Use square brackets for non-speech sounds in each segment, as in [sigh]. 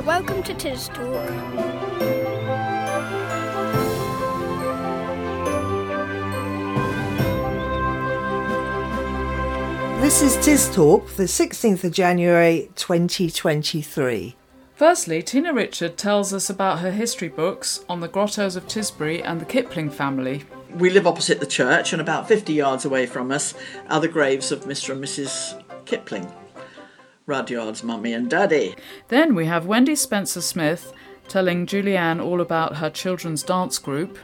Hi, welcome to Tis Talk. This is Tis Talk, the 16th of January 2023. Firstly, Tina Richard tells us about her history books on the grottos of Tisbury and the Kipling family. We live opposite the church, and about 50 yards away from us are the graves of Mr. and Mrs. Kipling, Rudyard's mummy and daddy. Then we have Wendy Spencer Smith telling Julie Ann all about her children's dance group.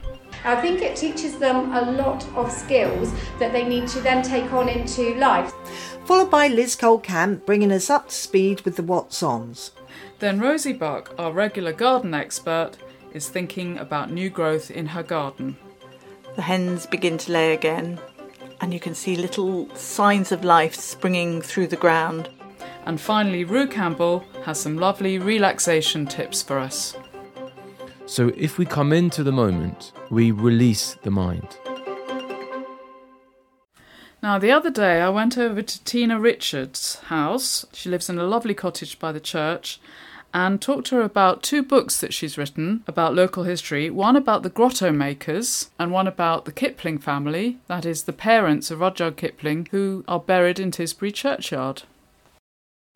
I think it teaches them a lot of skills that they need to then take on into life. Followed by Liz Coyle Camp bringing us up to speed with the What's Ons. Then Rosie Buck, our regular garden expert, is thinking about new growth in her garden. The hens begin to lay again, and you can see little signs of life springing through the ground. And finally, Ruu Campbell has some lovely relaxation tips for us. So if we come into the moment, we release the mind. Now, the other day I went over to Tina Richards' house. She lives in a lovely cottage by the church and talked to her about two books that she's written about local history one about the grotto makers and one about the Kipling family, that is, the parents of Rudyard Kipling, who are buried in Tisbury churchyard.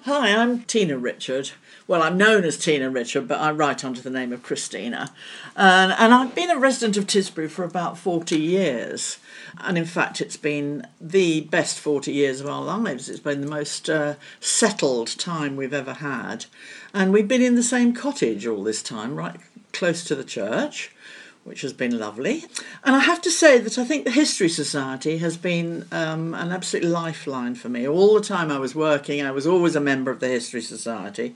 Hi, I'm Tina Richard. Well, I'm known as Tina Richard, but I write under the name of Christina. And, and I've been a resident of Tisbury for about 40 years. And in fact, it's been the best 40 years of our lives. It's been the most uh, settled time we've ever had. And we've been in the same cottage all this time, right close to the church which has been lovely. And I have to say that I think the History Society has been um, an absolute lifeline for me. All the time I was working, I was always a member of the History Society.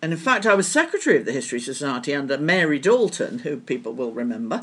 And in fact, I was secretary of the History Society under Mary Dalton, who people will remember,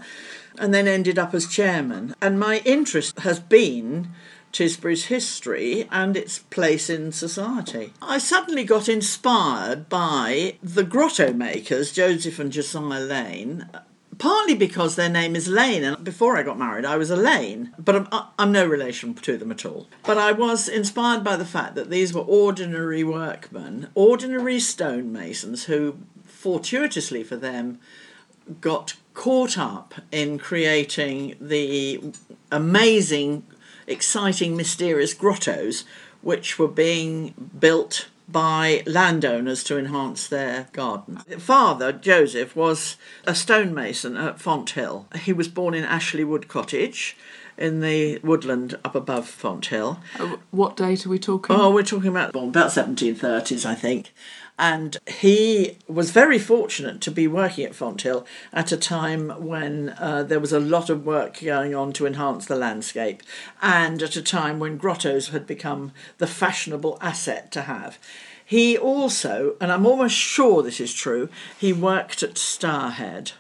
and then ended up as chairman. And my interest has been Tisbury's history and its place in society. I suddenly got inspired by the grotto makers, Joseph and Josiah Lane, partly because their name is Lane, and before I got married, I was a Lane, but I'm, I'm no relation to them at all. But I was inspired by the fact that these were ordinary workmen, ordinary stonemasons who, fortuitously for them, got caught up in creating the amazing, exciting, mysterious grottos which were being built by landowners to enhance their gardens. Father, Joseph, was a stonemason at Fonthill. He was born in Ashley Wood Cottage in the woodland up above Fonthill. Uh, what date are we talking? Oh, we're talking about about 1730s, I think. And he was very fortunate to be working at Fonthill at a time when uh, there was a lot of work going on to enhance the landscape, and at a time when grottos had become the fashionable asset to have. He also, and I'm almost sure this is true, he worked at Stourhead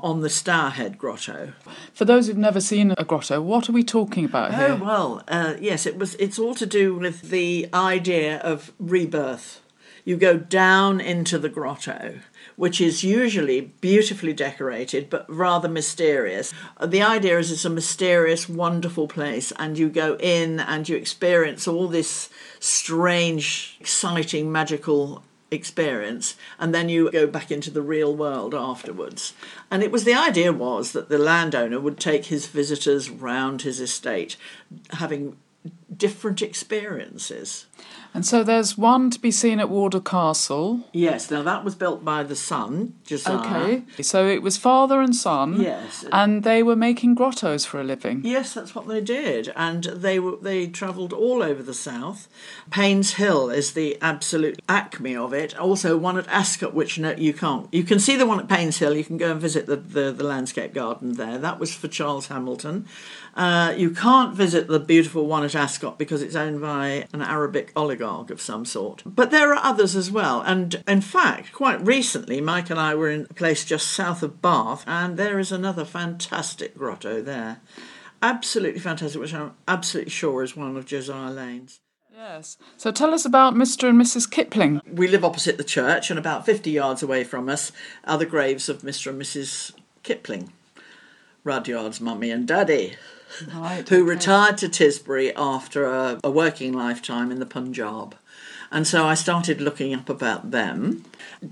on the Stourhead Grotto. For those who've never seen a grotto, what are we talking about here? Oh well, uh, yes, it was. It's all to do with the idea of rebirth. You go down into the grotto, which is usually beautifully decorated but rather mysterious. The idea is it's a mysterious, wonderful place, and you go in and you experience all this strange, exciting, magical experience and then you go back into the real world afterwards and it was the idea was that the landowner would take his visitors round his estate having different experiences And so there's one to be seen at Wardour Castle. yes now that was built by the son Josiah Okay. So it was father and son. Yes. And they were making grottos for a living. Yes, that's what they did, and they were they travelled all over the south. Painshill is the absolute acme of it. Also, one at Ascot, which no, you can't. You can see the one at Painshill. You can go and visit the, the, the landscape garden there. That was for Charles Hamilton. Uh, you can't visit the beautiful one at Ascot because it's owned by an Arabic oligarch of some sort. But there are others as well, and in fact, quite recently, Mike and I were in a place just south of Bath, and there is another fantastic grotto there absolutely fantastic, which I'm absolutely sure is one of Josiah Lane's. Yes. So tell us about Mr. and Mrs. Kipling. We live opposite the church, and about 50 yards away from us are the graves of Mr. and Mrs. Kipling, Rudyard's mummy and daddy, Right. who retired to Tisbury after a, a working lifetime in the Punjab. And so I started looking up about them.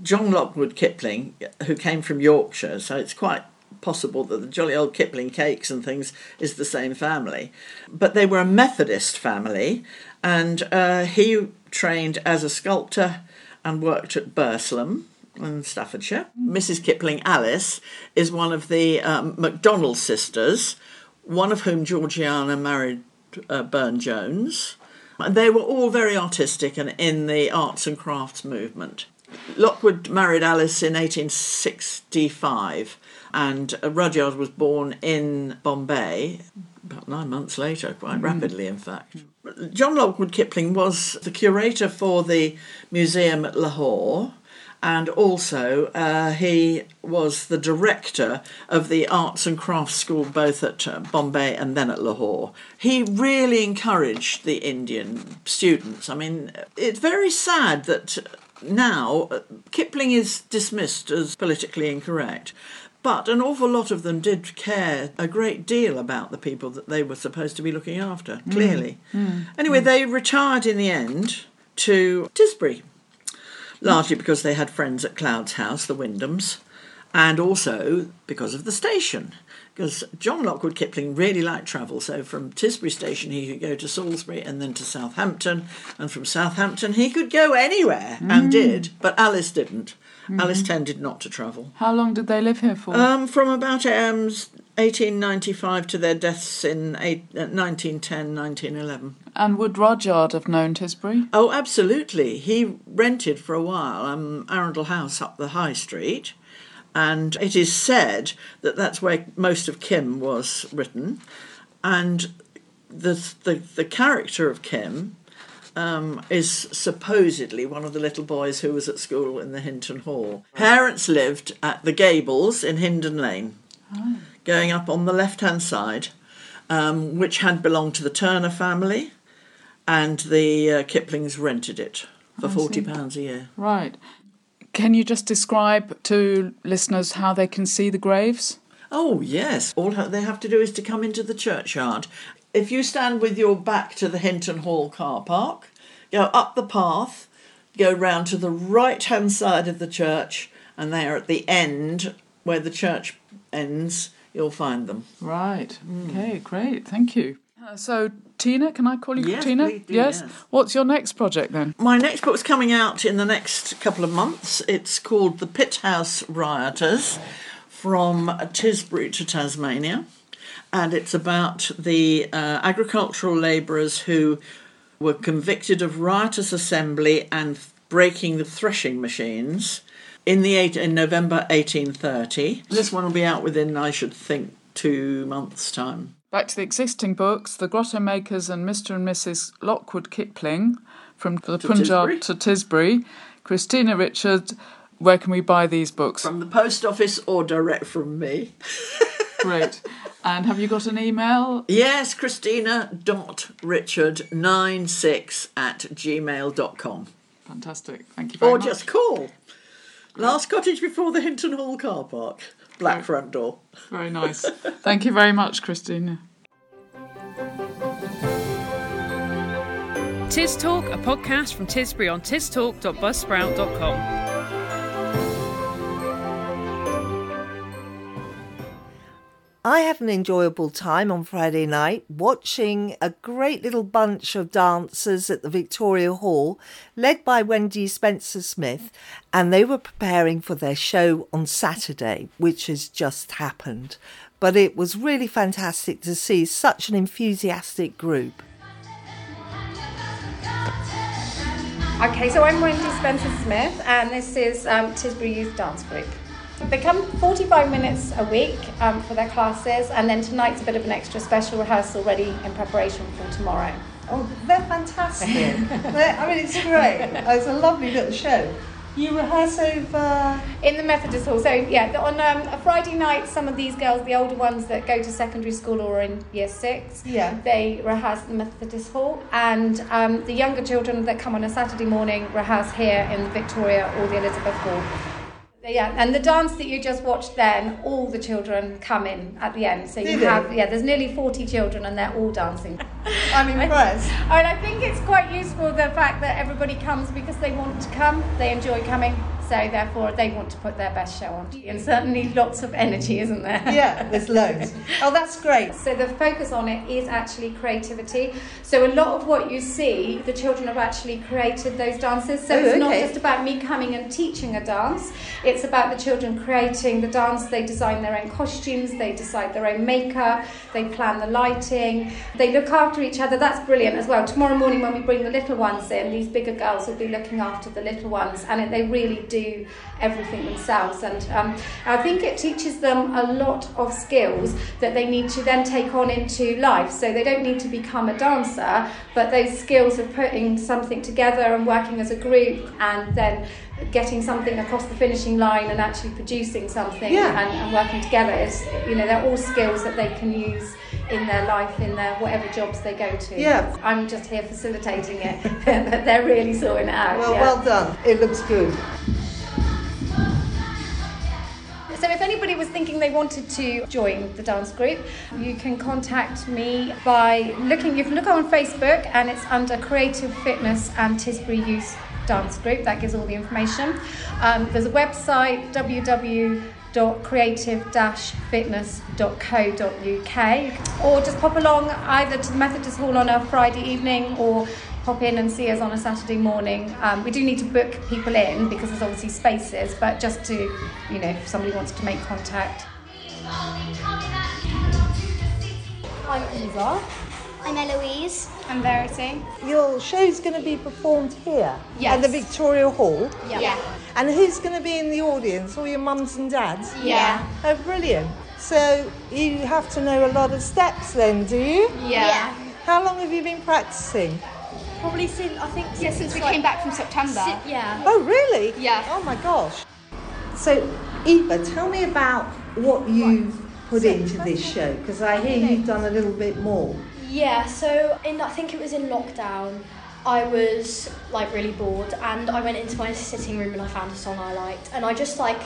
John Lockwood Kipling, who came from Yorkshire, so it's quite possible that the jolly old Kipling cakes and things is the same family. But they were a Methodist family, and uh, he trained as a sculptor and worked at Burslem in Staffordshire. Mrs. Kipling Alice is one of the um, MacDonald sisters, one of whom Georgiana married uh, Burne Jones. They were all very artistic and in the arts and crafts movement. Lockwood married Alice in 1865, and Rudyard was born in Bombay about nine months later, quite rapidly, in fact. John Lockwood Kipling was the curator for the museum at Lahore. And also, uh, he was the director of the Arts and Crafts School both at uh, Bombay and then at Lahore. He really encouraged the Indian students. I mean, it's very sad that now uh, Kipling is dismissed as politically incorrect. But an awful lot of them did care a great deal about the people that they were supposed to be looking after, clearly. Anyway, they retired in the end to Tisbury, largely because they had friends at Cloud's house, the Wyndhams, and also because of the station. Because John Lockwood Kipling really liked travel, so from Tisbury Station he could go to Salisbury and then to Southampton, and from Southampton he could go anywhere and did, but Alice didn't. Alice tended not to travel. How long did they live here for? Um, from about um, 1895 to their deaths in eight, uh, 1910, 1911. and would Rudyard have known Tisbury? Oh, absolutely. He rented for a while um, Arundel House up the High Street, and it is said that that's where most of Kim was written. And the the, the character of Kim um, is supposedly one of the little boys who was at school in the Hinton Hall. Parents lived at the Gables in Hindon Lane, going up on the left hand side, um, which had belonged to the Turner family, and the uh, Kiplings rented it for forty pounds a year. Right. Can you just describe to listeners how they can see the graves? Oh yes, all they have to do is to come into the churchyard. If you stand with your back to the Hinton Hall car park, go up the path, go round to the right hand side of the church, and they are at the end where the church ends. You'll find them. Right. Okay, great. Thank you. Uh, so, Tina, can I call you Yes, Tina? do, yes. yes. What's your next project then? My next book's coming out in the next couple of months. It's called The Pyt House Rioters from Tisbury to Tasmania. And it's about the uh, agricultural labourers who were convicted of riotous assembly and breaking the threshing machines in the eight, in November 1830. This one will be out within, I should think, two months' time. Back to the existing books The Grotto Makers and Mr. and Mrs. Lockwood Kipling from the Punjab Tisbury. to Tisbury. Christina Richard, where can we buy these books? From the post office or direct from me. [laughs] Great. And have you got an email? Yes, Christina.richard96 at gmail.com. Fantastic. Thank you very Or much. just call. Last cottage before the Hinton Hall car park. Black front door. Very nice. Thank you very much, Christina. Tis Talk, a podcast from Tisbury on tistalk.buzzsprout.com. I had an enjoyable time on Friday night watching a great little bunch of dancers at the Victoria Hall, led by Wendy Spencer Smith, and they were preparing for their show on Saturday, which has just happened. But it was really fantastic to see such an enthusiastic group. Okay, so I'm Wendy Spencer Smith, and this is um, Tisbury Youth Dance Group. They come 45 minutes a week um, for their classes, and then tonight's a bit of an extra special rehearsal ready in preparation for tomorrow. Oh, they're fantastic. [laughs] They're- I mean, it's great. It's a lovely little show. You rehearse over. In the Methodist Hall. So, yeah, on um, a Friday night, some of these girls, the older ones that go to secondary school or in year six, Yeah. they rehearse in the Methodist Hall, and um, the younger children that come on a Saturday morning rehearse here in the Victoria or the Elizabeth Hall. Yeah, and the dance that you just watched then, all the children come in at the end. So you they? have, yeah, there's nearly 40 children and they're all dancing. [laughs] I'm impressed. And I think it's quite useful the fact that everybody comes because they want to come, they enjoy coming, so therefore they want to put their best show on. And certainly lots of energy, isn't there? [laughs] Yeah, there's loads. Oh, that's great. So the focus on it is actually creativity. So a lot of what you see, the children have actually created those dances. So Oh, it's not just about me coming and teaching a dance. It's about the children creating the dance. They design their own costumes, they decide their own makeup, they plan the lighting, they look after each other. That's brilliant as well. Tomorrow morning when we bring the little ones in, these bigger girls will be looking after the little ones and it, they really do everything themselves. And um, I think it teaches them a lot of skills that they need to then take on into life. So they don't need to become a dancer, but those skills of putting something together and working as a group and then getting something across the finishing line and actually producing something Yeah. and, and working together is, you know, they're all skills that they can use in their life, in their whatever jobs they go to. Yeah. I'm just here facilitating it, [laughs] but they're really sorting it out. Well, yeah. well done. It looks good. So if anybody was thinking they wanted to join the dance group, you can contact me by looking, you can look on Facebook and it's under Creative Fitness and Tisbury Youth Dance Group. That gives all the information. Um, there's a website, www.creative-fitness.co.uk or just pop along either to the Methodist Hall on a Friday evening or pop in and see us on a Saturday morning. Um, we do need to book people in because there's obviously spaces, but just to, you know, if somebody wants to make contact. I'm Eva. I'm Eloise. I'm Verity. Your show's going to be performed here at the Victoria Hall. Yeah. And who's going to be in the audience? All your mums and dads? Yeah. Oh, brilliant. So you have to know a lot of steps then, do you? Yeah. How long have you been practicing? Probably since I think yeah, since we came back from September. yeah. Oh, really? Yeah. Oh my gosh. So, Eva, tell me about what you've put into this show because I hear you've done a little bit more. Yeah, so in I think it was in lockdown, I was like really bored and I went into my sitting room and I found a song I liked and I just like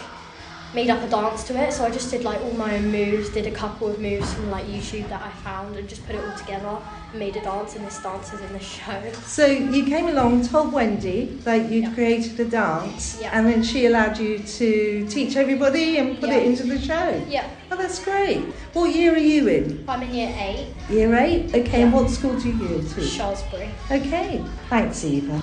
made up a dance to it. So I just did like all my own moves, did a couple of moves from like YouTube that I found and just put it all together and made a dance and this dance is in the show. So you came along, told Wendy that you'd created a dance, Yeah. and then she allowed you to teach everybody and put Yeah. it into the show. Yeah, Oh, that's great. What year are you in? I'm in year eight, Year eight. Okay. And what school do you go to? Shaftesbury. Okay. Thanks, Eva.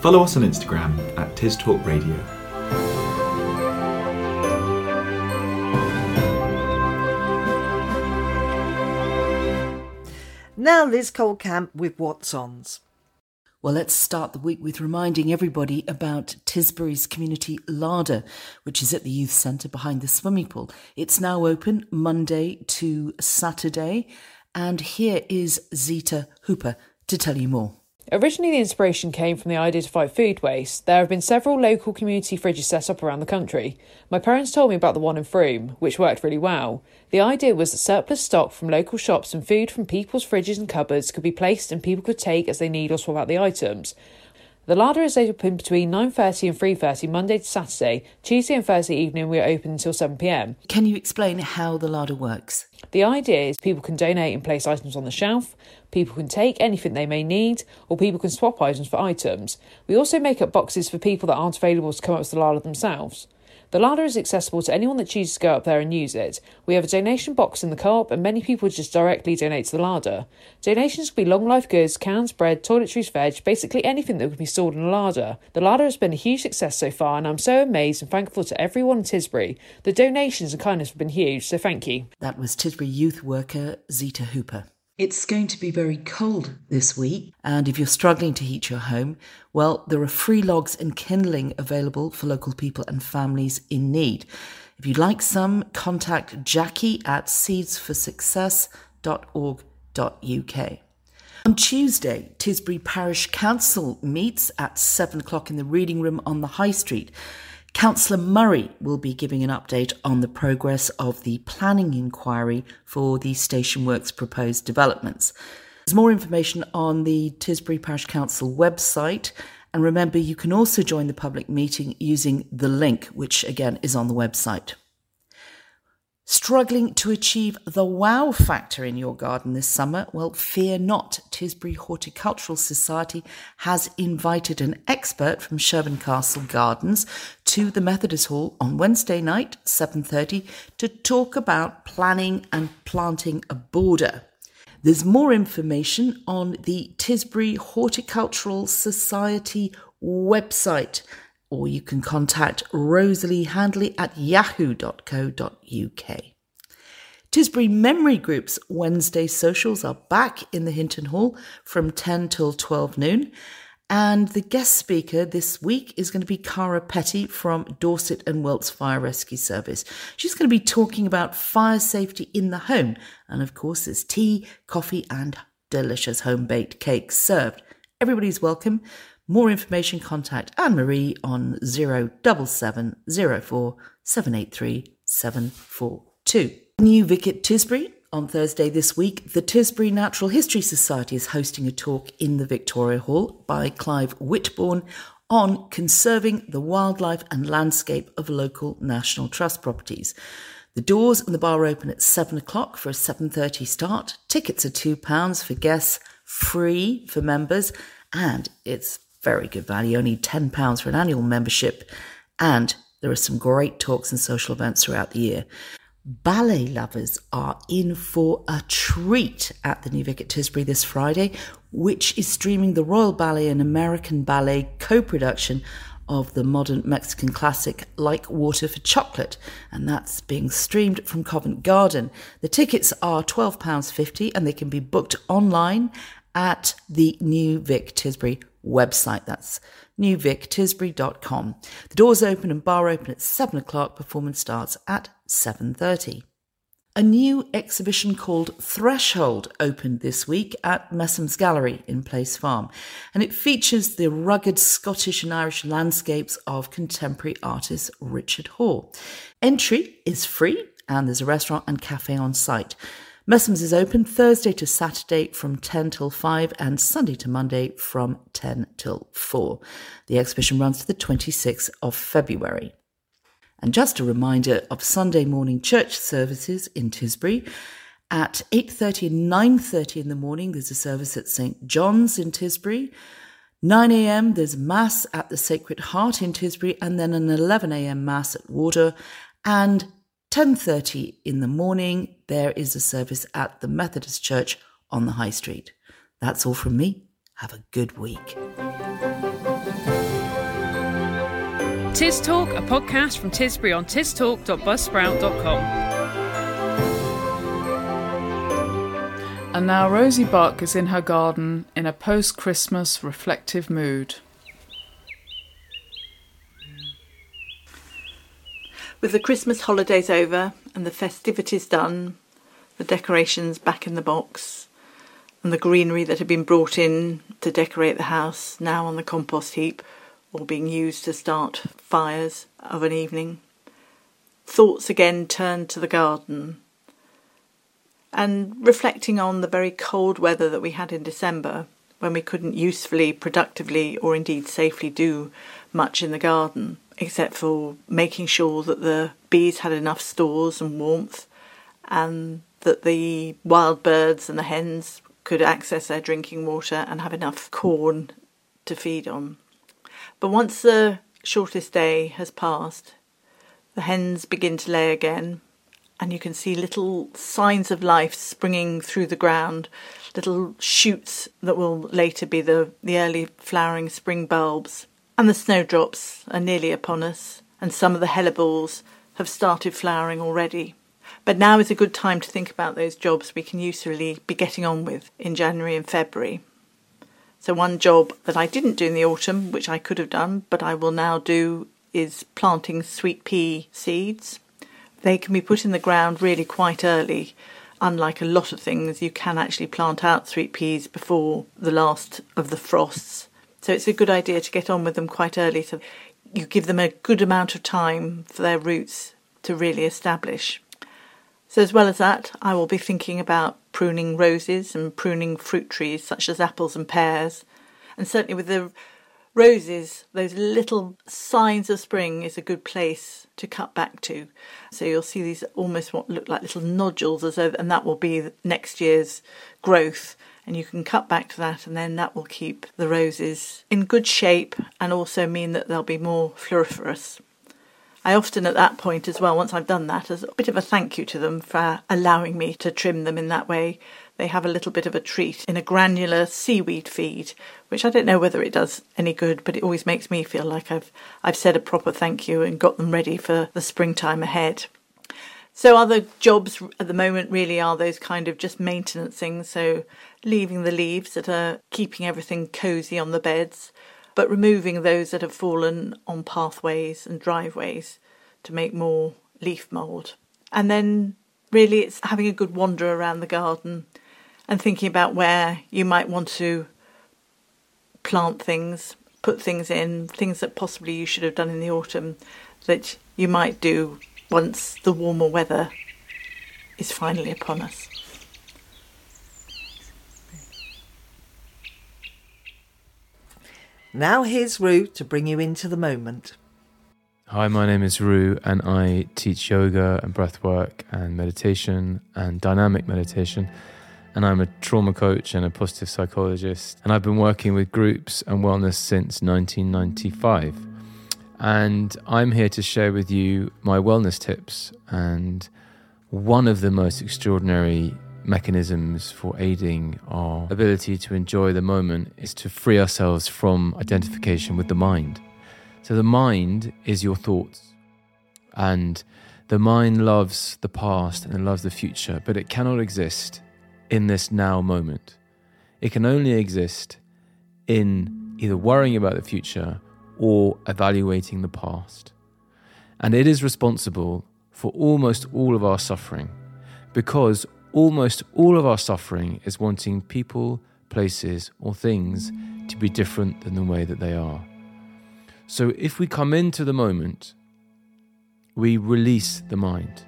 Follow us on Instagram at Tis Talk Radio. Now, Liz Coyle Camp with What's Ons. Well, let's start the week with reminding everybody about Tisbury's Community Larder, which is at the youth centre behind the swimming pool. It's now open Monday to Saturday, and here is Zita Hooper to tell you more. Originally, the inspiration came from the idea to fight food waste. There have been several local community fridges set up around the country. My parents told me about the one in Frome, which worked really well. The idea was that surplus stock from local shops and food from people's fridges and cupboards could be placed and people could take as they need or swap out the items. The larder is open between 9.30 and 3.30 Monday to Saturday. Tuesday and Thursday evening we are open until 7pm. Can you explain how the larder works? The idea is people can donate and place items on the shelf, people can take anything they may need, or people can swap items for items. We also make up boxes for people that aren't available to come up to the larder themselves. The larder is accessible to anyone that chooses to go up there and use it. We have a donation box in the co-op and many people just directly donate to the larder. Donations can be long life goods, cans, bread, toiletries, veg, basically anything that can be stored in a larder. The larder has been a huge success so far and I'm so amazed and thankful to everyone in Tisbury. The donations and kindness have been huge, so thank you. That was Tisbury youth worker Zita Hooper. It's going to be very cold this week, and if you're struggling to heat your home, well, there are free logs and kindling available for local people and families in need. If you'd like some, contact Jackie at seedsforsuccess.org.uk. On Tuesday, Tisbury Parish Council meets at 7 o'clock in the reading room on the High Street. Councillor Murray will be giving an update on the progress of the planning inquiry for the Station Works proposed developments. There's more information on the Tisbury Parish Council website. And remember, you can also join the public meeting using the link, which again is on the website. Struggling to achieve the wow factor in your garden this summer? Well, fear not. Tisbury Horticultural Society has invited an expert from Sherborne Castle Gardens to the Methodist Hall on Wednesday night, 7:30, to talk about planning and planting a border. There's more information on the Tisbury Horticultural Society website, or you can contact Rosalie Handley at yahoo.co.uk. Tisbury Memory Group's Wednesday socials are back in the Hinton Hall from 10 till 12 noon. And the guest speaker this week is going to be Cara Petty from Dorset and Wilts Fire Rescue Service. She's going to be talking about fire safety in the home. And of course, there's tea, coffee, and delicious home baked cakes served. Everybody's welcome. More information, contact Anne Marie on 07704 783 742. New Vic at Tisbury on Thursday this week, the Tisbury Natural History Society is hosting a talk in the Victoria Hall by Clive Whitbourne on conserving the wildlife and landscape of local National Trust properties. The doors and the bar open at 7 o'clock for a 7.30 start. Tickets are £2 for guests, free for members, and it's very good value, only £10 for an annual membership. And there are some great talks and social events throughout the year. Ballet lovers are in for a treat at the New Vic at Tisbury this Friday, which is streaming the Royal Ballet and American Ballet co production of the modern Mexican classic Like Water for Chocolate, and that's being streamed from Covent Garden. The tickets are £12.50 and they can be booked online at the New Vic Tisbury website. That's newvictisbury.com. The doors open and bar open at 7 o'clock. Performance starts at 7.30. A new exhibition called Threshold opened this week at Messums Gallery in Place Farm, and it features the rugged Scottish and Irish landscapes of contemporary artist Richard Hoare. Entry is free, and there's a restaurant and cafe on site. Messums is open Thursday to Saturday from 10 till 5 and Sunday to Monday from 10 till 4. The exhibition runs to the 26th of February. And just a reminder of Sunday morning church services in Tisbury. At 8.30 and 9.30 in the morning, there's a service at St. John's in Tisbury. 9am, there's Mass at the Sacred Heart in Tisbury, and then an 11am Mass at Wardour. And 10:30 in the morning there is a service at the Methodist Church on the High Street. That's all from me. Have a good week. Tis Talk, a podcast from Tisbury on tistalk.buzzsprout.com. And now Rosie Buck is in her garden in a post Christmas reflective mood. With the Christmas holidays over and the festivities done, the decorations back in the box, and the greenery that had been brought in to decorate the house now on the compost heap or being used to start fires of an evening, thoughts again turned to the garden. And reflecting on the very cold weather that we had in December, when we couldn't usefully, productively, or indeed safely do much in the garden, except for making sure that the bees had enough stores and warmth and that the wild birds and the hens could access their drinking water and have enough corn to feed on. But once the shortest day has passed, the hens begin to lay again, and you can see little signs of life springing through the ground, little shoots that will later be the, the early flowering spring bulbs. And the snowdrops are nearly upon us, and some of the helleborus have started flowering already. But now is a good time to think about those jobs we can usefully be getting on with in January and February. So, one job that I didn't do in the autumn, which I could have done, but I will now do, is planting sweet pea seeds. They can be put in the ground really quite early. Unlike a lot of things, you can actually plant out sweet peas before the last of the frosts so it's a good idea to get on with them quite early. So you give them a good amount of time for their roots to really establish. So, as well as that, I will be thinking about pruning roses and pruning fruit trees such as apples and pears. And certainly with the roses, those little signs of spring is a good place to cut back to. So you'll see these almost what look like little nodules, as though, and that will be next year's growth. And you can cut back to that, and then that will keep the roses in good shape and also mean that they'll be more floriferous. I often at that point as well, once I've done that, as a bit of a thank you to them for allowing me to trim them in that way, they have a little bit of a treat in a granular seaweed feed, which I don't know whether it does any good, but it always makes me feel like I've I've said a proper thank you and got them ready for the springtime ahead. So other jobs at the moment really are those kind of just maintenance things, so leaving the leaves that are keeping everything cosy on the beds but removing those that have fallen on pathways and driveways to make more leaf mould. And then really it's having a good wander around the garden and thinking about where you might want to plant things, put things in, things that possibly you should have done in the autumn that you might do once the warmer weather is finally upon us. Now here's Ruu to bring you into the moment. Hi, my name is Ruu, and I teach yoga and breathwork and meditation and dynamic meditation. And I'm a trauma coach and a positive psychologist. And I've been working with groups and wellness since 1995. And I'm here to share with you my wellness tips. And one of the most extraordinary mechanisms for aiding our ability to enjoy the moment is to free ourselves from identification with the mind. So, the mind is your thoughts, and the mind loves the past and loves the future, but it cannot exist in this now moment. It can only exist in either worrying about the future or evaluating the past. And it is responsible for almost all of our suffering because almost all of our suffering is wanting people, places, or things to be different than the way that they are. So if we come into the moment, we release the mind.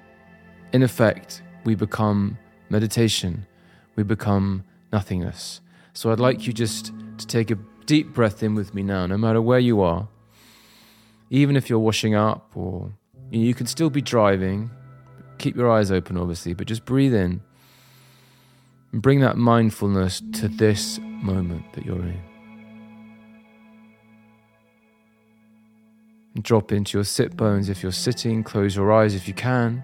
In effect, we become meditation, we become nothingness. So I'd like you just to take a deep breath in with me now, no matter where you are. Even if you're washing up or you know, you can still be driving, keep your eyes open, obviously, but just breathe in and bring that mindfulness to this moment that you're in. And drop into your sit bones if you're sitting, close your eyes if you can.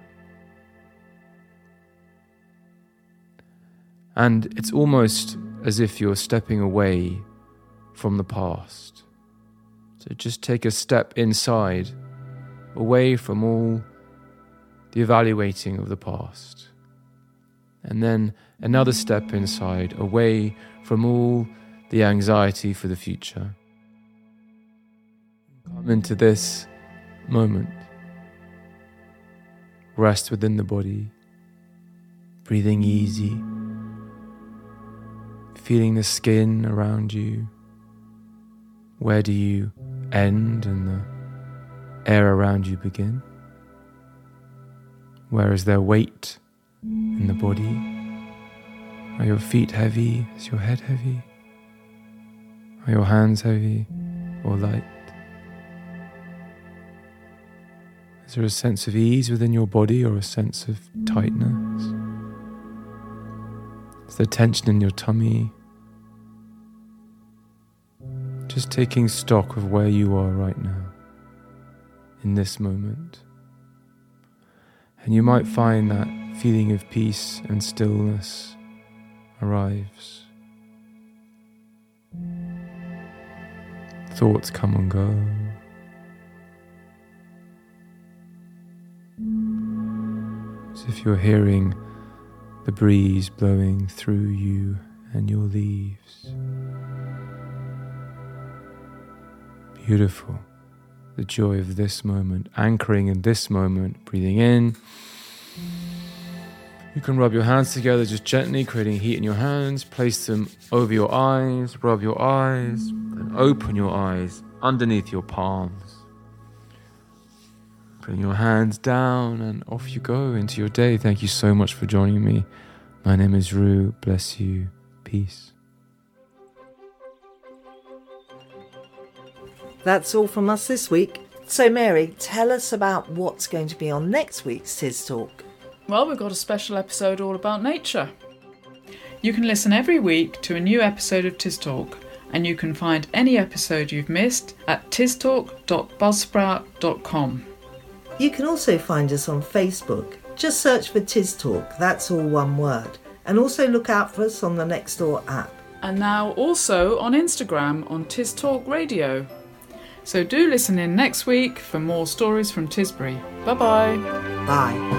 And it's almost as if you're stepping away from the past. So just take a step inside, away from all the evaluating of the past. And then another step inside, away from all the anxiety for the future. Come into this moment. Rest within the body, breathing easy, feeling the skin around you. Where do you end and the air around you begin? Where is there weight in the body? Are your feet heavy? Is your head heavy? Are your hands heavy or light? Is there a sense of ease within your body or a sense of tightness? There tension in your tummy? Just taking stock of where you are right now, in this moment. And you might find that feeling of peace and stillness arrives. Thoughts come and go. As if you're hearing the breeze blowing through you and your leaves. Beautiful. The joy of this moment, anchoring in this moment, breathing in. You can rub your hands together just gently, creating heat in your hands. Place them over your eyes, rub your eyes, and open your eyes underneath your palms. Putting your hands down, and off you go into your day. Thank you so much for joining me. My name is Ruu. Bless you. Peace. That's all from us this week. So, Mary, tell us about what's going to be on next week's Tis Talk. Well, we've got a special episode all about nature. You can listen every week to a new episode of Tis Talk, and you can find any episode you've missed at tistalk.buzzsprout.com. You can also find us on Facebook. Just search for Tis Talk, that's all one word. And also look out for us on the Nextdoor app. And now also on Instagram on Tis Talk Radio. So do listen in next week for more stories from Tisbury. Bye-bye. Bye.